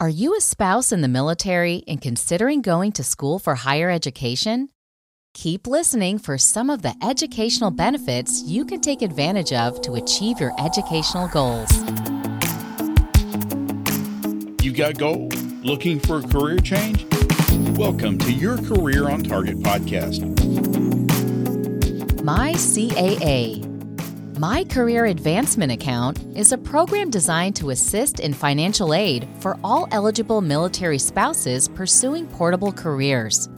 Are you a spouse in the military and considering going to school for higher education? Keep listening for some of the educational benefits you can take advantage of to achieve your educational goals. You got goals? Looking for a career change? Welcome to your Career on Target podcast. MyCAA my Career Advancement Account is a program designed to assist in financial aid for all eligible military spouses pursuing portable careers.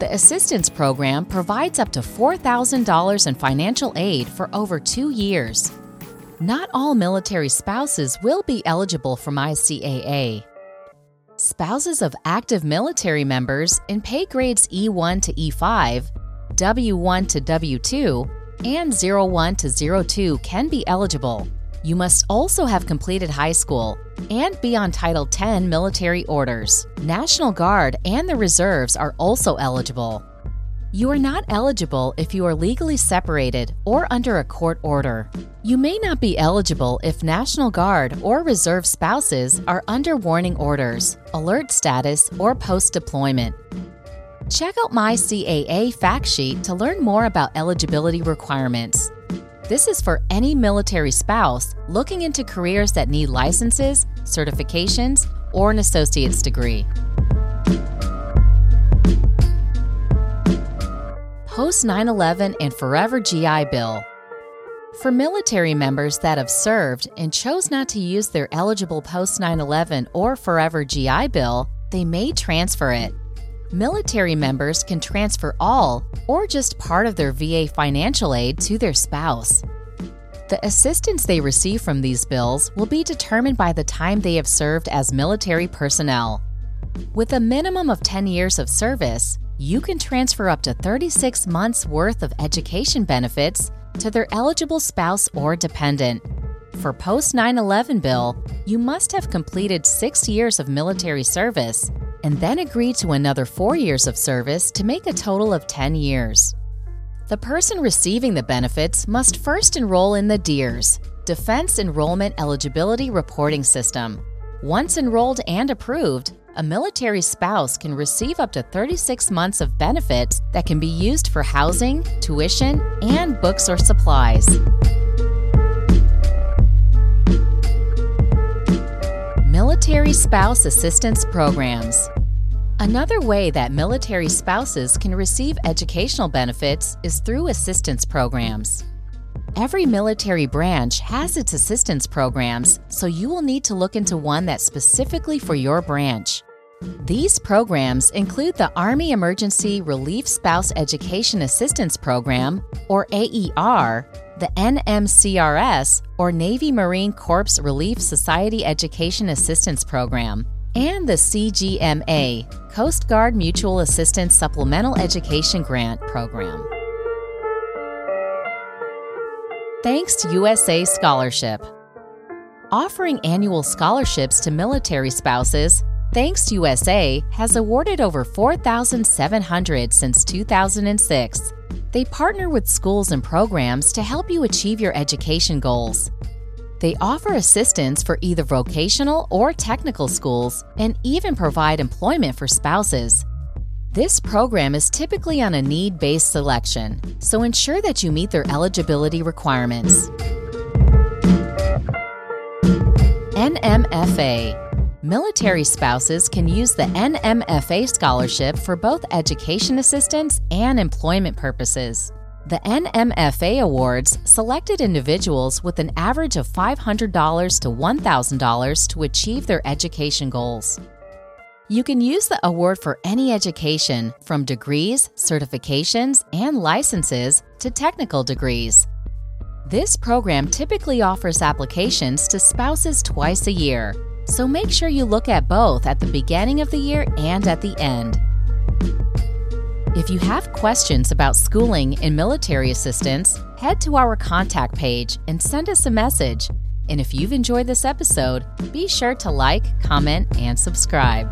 The assistance program provides up to $4,000 in financial aid for over two years. Not all military spouses will be eligible for MyCAA. Spouses of active military members in pay grades E1 to E5, W1 to W2, and O1 to O2 can be eligible. You must also have completed high school and be on Title 10 military orders. National Guard and the reserves are also eligible. You are not eligible if you are legally separated or under a court order. You may not be eligible if National Guard or Reserve spouses are under warning orders, alert status, or post deployment. Check out MyCAA fact sheet to learn more about eligibility requirements. This is for any military spouse looking into careers that need licenses, certifications, or an associate's degree. Post 9 11 and Forever GI Bill. For military members that have served and chose not to use their eligible post 9 11 or Forever GI Bill, they may transfer it. Military members can transfer all or just part of their VA financial aid to their spouse. The assistance they receive from these bills will be determined by the time they have served as military personnel. With a minimum of 10 years of service, you can transfer up to 36 months' worth of education benefits to their eligible spouse or dependent. For post 9 11 bill, you must have completed six years of military service and then agree to another four years of service to make a total of 10 years. The person receiving the benefits must first enroll in the DEERS, Defense Enrollment Eligibility Reporting System. Once enrolled and approved, a military spouse can receive up to 36 months of benefits that can be used for housing, tuition, and books or supplies. Military Spouse Assistance Programs. Another way that military spouses can receive educational benefits is through assistance programs. Every military branch has its assistance programs, so you will need to look into one that's specifically for your branch. These programs include the Army Emergency Relief Spouse Education Assistance Program, or AER, the NMCRS, or Navy Marine Corps Relief Society Education Assistance Program, and the CGMA, Coast Guard Mutual Assistance Supplemental Education Grant Program. Thanks to USA Scholarship. Offering annual scholarships to military spouses, Thanks USA has awarded over 4,700 since 2006. They partner with schools and programs to help you achieve your education goals. They offer assistance for either vocational or technical schools and even provide employment for spouses. This program is typically on a need based selection, so ensure that you meet their eligibility requirements. NMFA Military spouses can use the NMFA scholarship for both education assistance and employment purposes. The NMFA awards selected individuals with an average of $500 to $1,000 to achieve their education goals. You can use the award for any education, from degrees, certifications, and licenses to technical degrees. This program typically offers applications to spouses twice a year so make sure you look at both at the beginning of the year and at the end. If you have questions about schooling and military assistance, head to our contact page and send us a message. And if you've enjoyed this episode, be sure to like, comment, and subscribe.